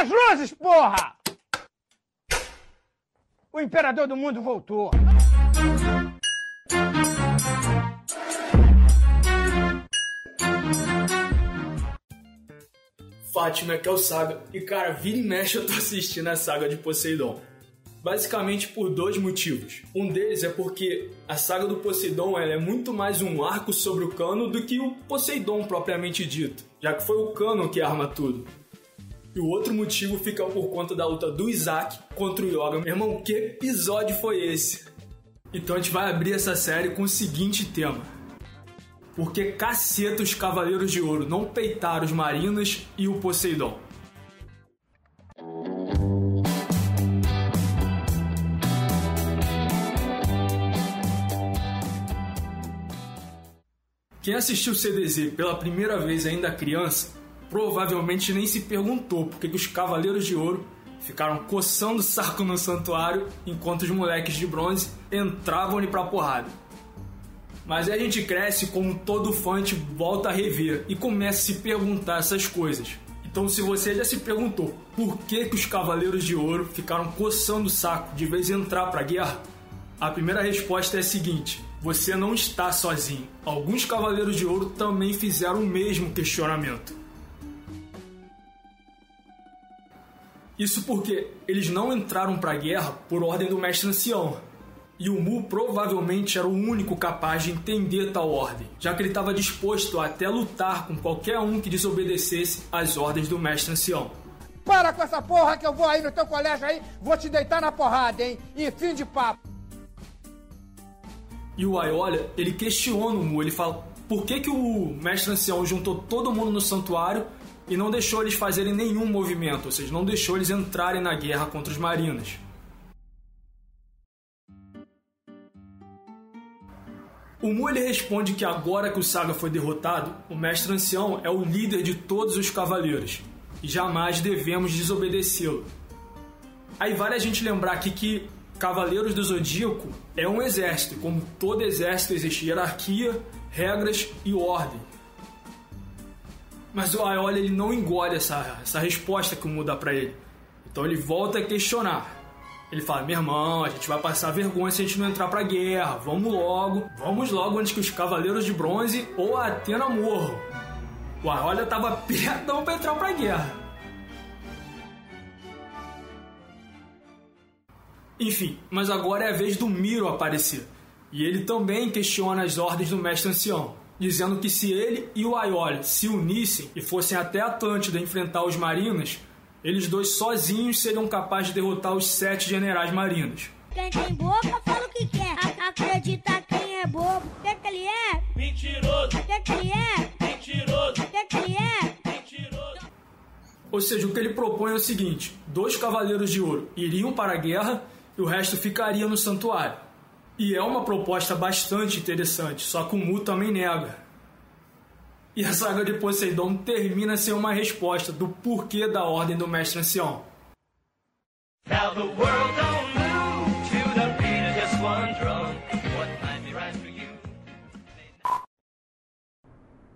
as luzes, porra! O imperador do mundo voltou. Fátima que é o Saga. E cara, vira e mexe eu tô assistindo a saga de Poseidon. Basicamente por dois motivos. Um deles é porque a saga do Poseidon é muito mais um arco sobre o Cano do que o Poseidon propriamente dito, já que foi o Cano que arma tudo. E o outro motivo fica por conta da luta do Isaac contra o Yoga. Meu irmão, que episódio foi esse? Então a gente vai abrir essa série com o seguinte tema. Porque caceta os Cavaleiros de Ouro não peitaram os Marinas e o Poseidon. Quem assistiu o CDZ pela primeira vez ainda criança, provavelmente nem se perguntou por que os Cavaleiros de Ouro ficaram coçando o saco no santuário enquanto os moleques de bronze entravam ali pra porrada. Mas aí a gente cresce como todo fã, gente volta a rever e começa a se perguntar essas coisas. Então, se você já se perguntou por que, que os Cavaleiros de Ouro ficaram coçando o saco de vez em entrar pra guerra, a primeira resposta é a seguinte: você não está sozinho. Alguns Cavaleiros de Ouro também fizeram o mesmo questionamento. Isso porque eles não entraram para a guerra por ordem do mestre ancião. E o Mu provavelmente era o único capaz de entender tal ordem, já que ele estava disposto a até lutar com qualquer um que desobedecesse às ordens do mestre ancião. Para com essa porra que eu vou aí no teu colégio aí, vou te deitar na porrada, hein? E fim de papo. E o Aiolia, ele questiona o Mu, ele fala por que, que o mestre ancião juntou todo mundo no santuário e não deixou eles fazerem nenhum movimento, ou seja, não deixou eles entrarem na guerra contra os marinas. O Mu ele responde que agora que o Saga foi derrotado, o mestre ancião é o líder de todos os cavaleiros e jamais devemos desobedecê-lo. Aí vale a gente lembrar aqui que Cavaleiros do Zodíaco é um exército, como todo exército existe hierarquia, regras e ordem. Mas o Aiolia ele não engole essa, essa resposta que o Mu dá pra ele. Então ele volta a questionar. Ele fala: Meu irmão, a gente vai passar vergonha se a gente não entrar pra guerra. Vamos logo, vamos logo antes que os Cavaleiros de Bronze ou a Atena morram. O Aiolia tava pertão pra entrar pra guerra. Enfim, mas agora é a vez do Miro aparecer. E ele também questiona as ordens do mestre ancião, dizendo que se ele e o Aioli se unissem e fossem até Atlântida enfrentar os marinos, eles dois sozinhos seriam capazes de derrotar os sete generais marinos. Quem tem boca fala o que quer. Acredita quem é bobo. O que, que ele é? Mentiroso, O que, que ele é? mentiroso, O que, que ele é? mentiroso. Ou seja, o que ele propõe é o seguinte: dois cavaleiros de ouro iriam para a guerra e o resto ficaria no santuário. E é uma proposta bastante interessante, só que o Mu também nega. E a saga de Poseidon termina sem uma resposta do porquê da ordem do mestre ancião.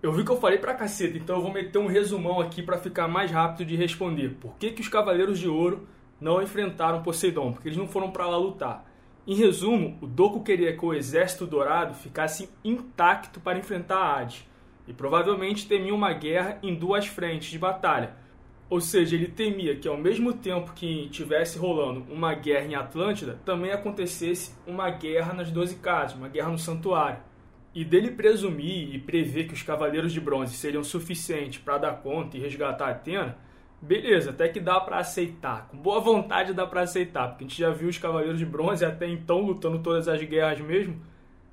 Eu vi que eu falei pra caceta, então eu vou meter um resumão aqui pra ficar mais rápido de responder. Por que, que os Cavaleiros de Ouro não enfrentaram Poseidon? Porque eles não foram pra lá lutar. Em resumo, o Doku queria que o Exército Dourado ficasse intacto para enfrentar a Hades. E provavelmente temia uma guerra em duas frentes de batalha. Ou seja, ele temia que ao mesmo tempo que tivesse rolando uma guerra em Atlântida, também acontecesse uma guerra nas Doze Casas, uma guerra no Santuário. E dele presumir e prever que os Cavaleiros de Bronze seriam suficientes para dar conta e resgatar Atena, beleza, até que dá para aceitar. Com boa vontade dá para aceitar, porque a gente já viu os Cavaleiros de Bronze até então lutando todas as guerras mesmo.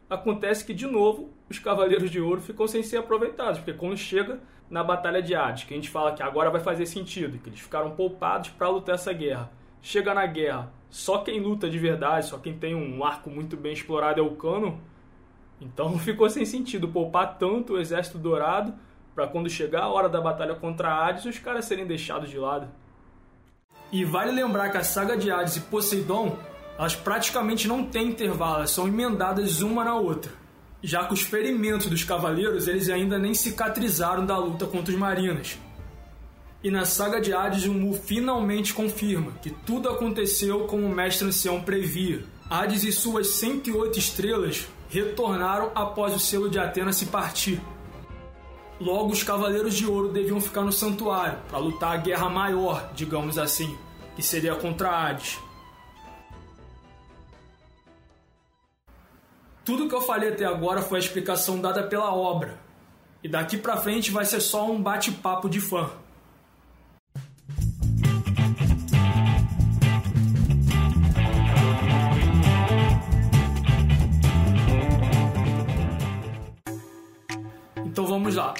Acontece que, de novo, os Cavaleiros de Ouro ficam sem ser aproveitados, porque quando chega na Batalha de Hades, que a gente fala que agora vai fazer sentido, que eles ficaram poupados para lutar essa guerra. Chega na guerra, só quem luta de verdade, só quem tem um arco muito bem explorado é o Cano. Então ficou sem sentido poupar tanto o Exército Dourado para quando chegar a hora da batalha contra Hades os caras serem deixados de lado. E vale lembrar que a saga de Hades e Poseidon, elas praticamente não têm intervalo, são emendadas uma na outra. Já que os ferimentos dos cavaleiros, eles ainda nem cicatrizaram da luta contra os marinos. E na saga de Hades, o Mu finalmente confirma que tudo aconteceu como o mestre ancião previa. Hades e suas 108 estrelas retornaram após o selo de Atena se partir. Logo, os Cavaleiros de Ouro deviam ficar no santuário para lutar a guerra maior, digamos assim, que seria contra Hades. Tudo que eu falei até agora foi a explicação dada pela obra, e daqui pra frente vai ser só um bate-papo de fã. Então vamos lá.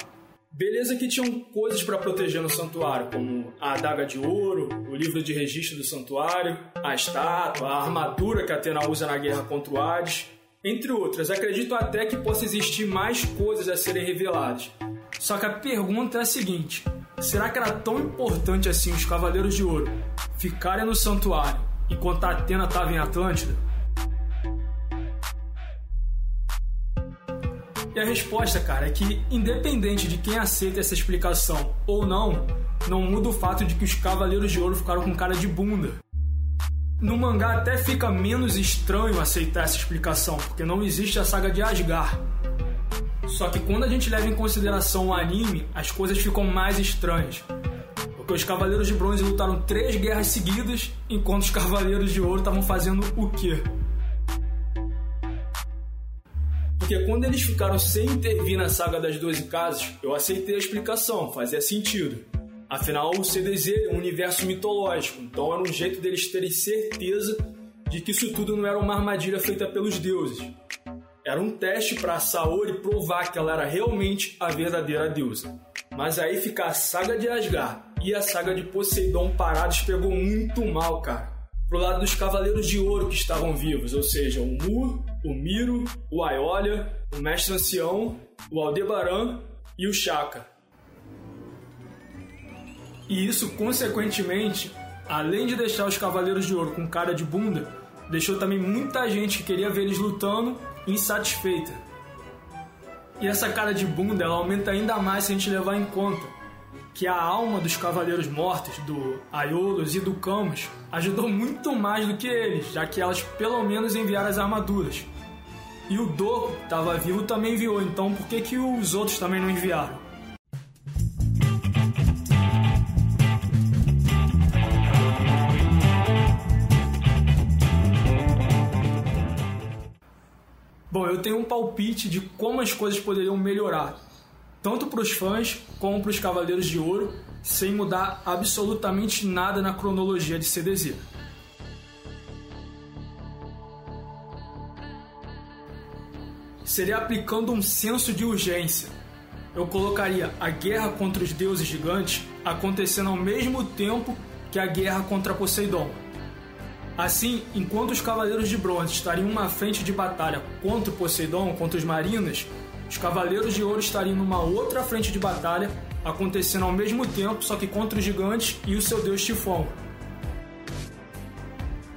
Beleza que tinham coisas para proteger no santuário, como a adaga de ouro, o livro de registro do santuário, a estátua, a armadura que Atena usa na guerra contra o Hades, entre outras. Acredito até que possa existir mais coisas a serem reveladas. Só que a pergunta é a seguinte: será que era tão importante assim os Cavaleiros de Ouro ficarem no santuário enquanto Atena estava em Atlântida? A resposta, cara, é que independente de quem aceita essa explicação ou não, não muda o fato de que os Cavaleiros de Ouro ficaram com cara de bunda. No mangá até fica menos estranho aceitar essa explicação, porque não existe a saga de Asgard. Só que quando a gente leva em consideração o anime, as coisas ficam mais estranhas. Porque os Cavaleiros de Bronze lutaram três guerras seguidas, enquanto os Cavaleiros de Ouro estavam fazendo o quê? Porque quando eles ficaram sem intervir na saga das 12 casas, eu aceitei a explicação, fazia sentido. Afinal, o CDZ é um universo mitológico, então era um jeito deles terem certeza de que isso tudo não era uma armadilha feita pelos deuses. Era um teste para Saori provar que ela era realmente a verdadeira deusa. Mas aí ficar a saga de Asgard e a saga de Poseidon parados pegou muito mal, cara. Pro lado dos Cavaleiros de Ouro que estavam vivos, ou seja, o Mu, o Miro, o Aiolia, o Mestre Ancião, o Aldebaran e o Shaka. E isso, consequentemente, além de deixar os Cavaleiros de Ouro com cara de bunda, deixou também muita gente que queria ver eles lutando insatisfeita. E essa cara de bunda ela aumenta ainda mais se a gente levar em conta que a alma dos Cavaleiros Mortos, do Aiolos e do Camus, ajudou muito mais do que eles, já que elas pelo menos enviaram as armaduras. E o Doku, que estava vivo, também enviou, então por que, que os outros também não enviaram? Bom, eu tenho um palpite de como as coisas poderiam melhorar, tanto para os fãs como para os Cavaleiros de Ouro, sem mudar absolutamente nada na cronologia de CDZ. Seria aplicando um senso de urgência. Eu colocaria a guerra contra os deuses gigantes acontecendo ao mesmo tempo que a guerra contra Poseidon. Assim, enquanto os Cavaleiros de Bronze estariam numa frente de batalha contra Poseidon, contra os Marinas, os Cavaleiros de Ouro estariam numa outra frente de batalha, acontecendo ao mesmo tempo, só que contra os gigantes e o seu deus Tifon.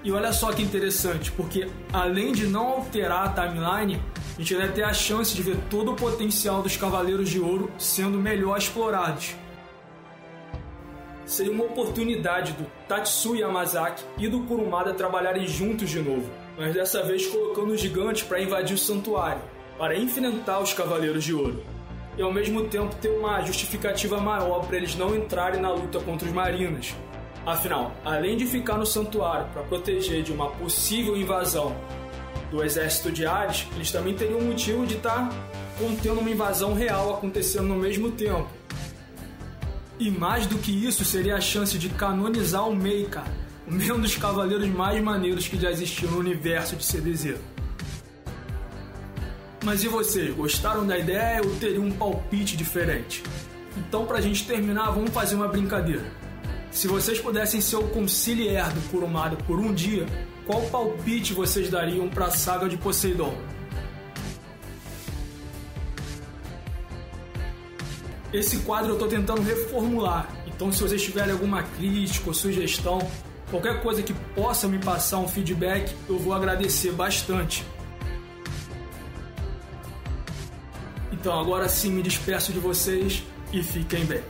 E olha só que interessante, porque além de não alterar a timeline, a gente vai ter a chance de ver todo o potencial dos Cavaleiros de Ouro sendo melhor explorados seria uma oportunidade do Tatsu Yamazaki e do Kurumada trabalharem juntos de novo, mas dessa vez colocando os gigantes para invadir o santuário, para enfrentar os Cavaleiros de Ouro. E ao mesmo tempo ter uma justificativa maior para eles não entrarem na luta contra os Marinas. Afinal, além de ficar no santuário para proteger de uma possível invasão do exército de Ares, eles também teriam motivo de estar contendo uma invasão real acontecendo no mesmo tempo e mais do que isso, seria a chance de canonizar o Mei, cara. O dos cavaleiros mais maneiros que já existiu no universo de CDZ. Mas e vocês, gostaram da ideia ou teriam um palpite diferente? Então, pra gente terminar, vamos fazer uma brincadeira. Se vocês pudessem ser o conciliar do Kurumada por um dia, qual palpite vocês dariam para a saga de Poseidon? Esse quadro eu estou tentando reformular. Então, se vocês tiverem alguma crítica ou sugestão, qualquer coisa que possa me passar um feedback, eu vou agradecer bastante. Então, agora sim, me despeço de vocês e fiquem bem.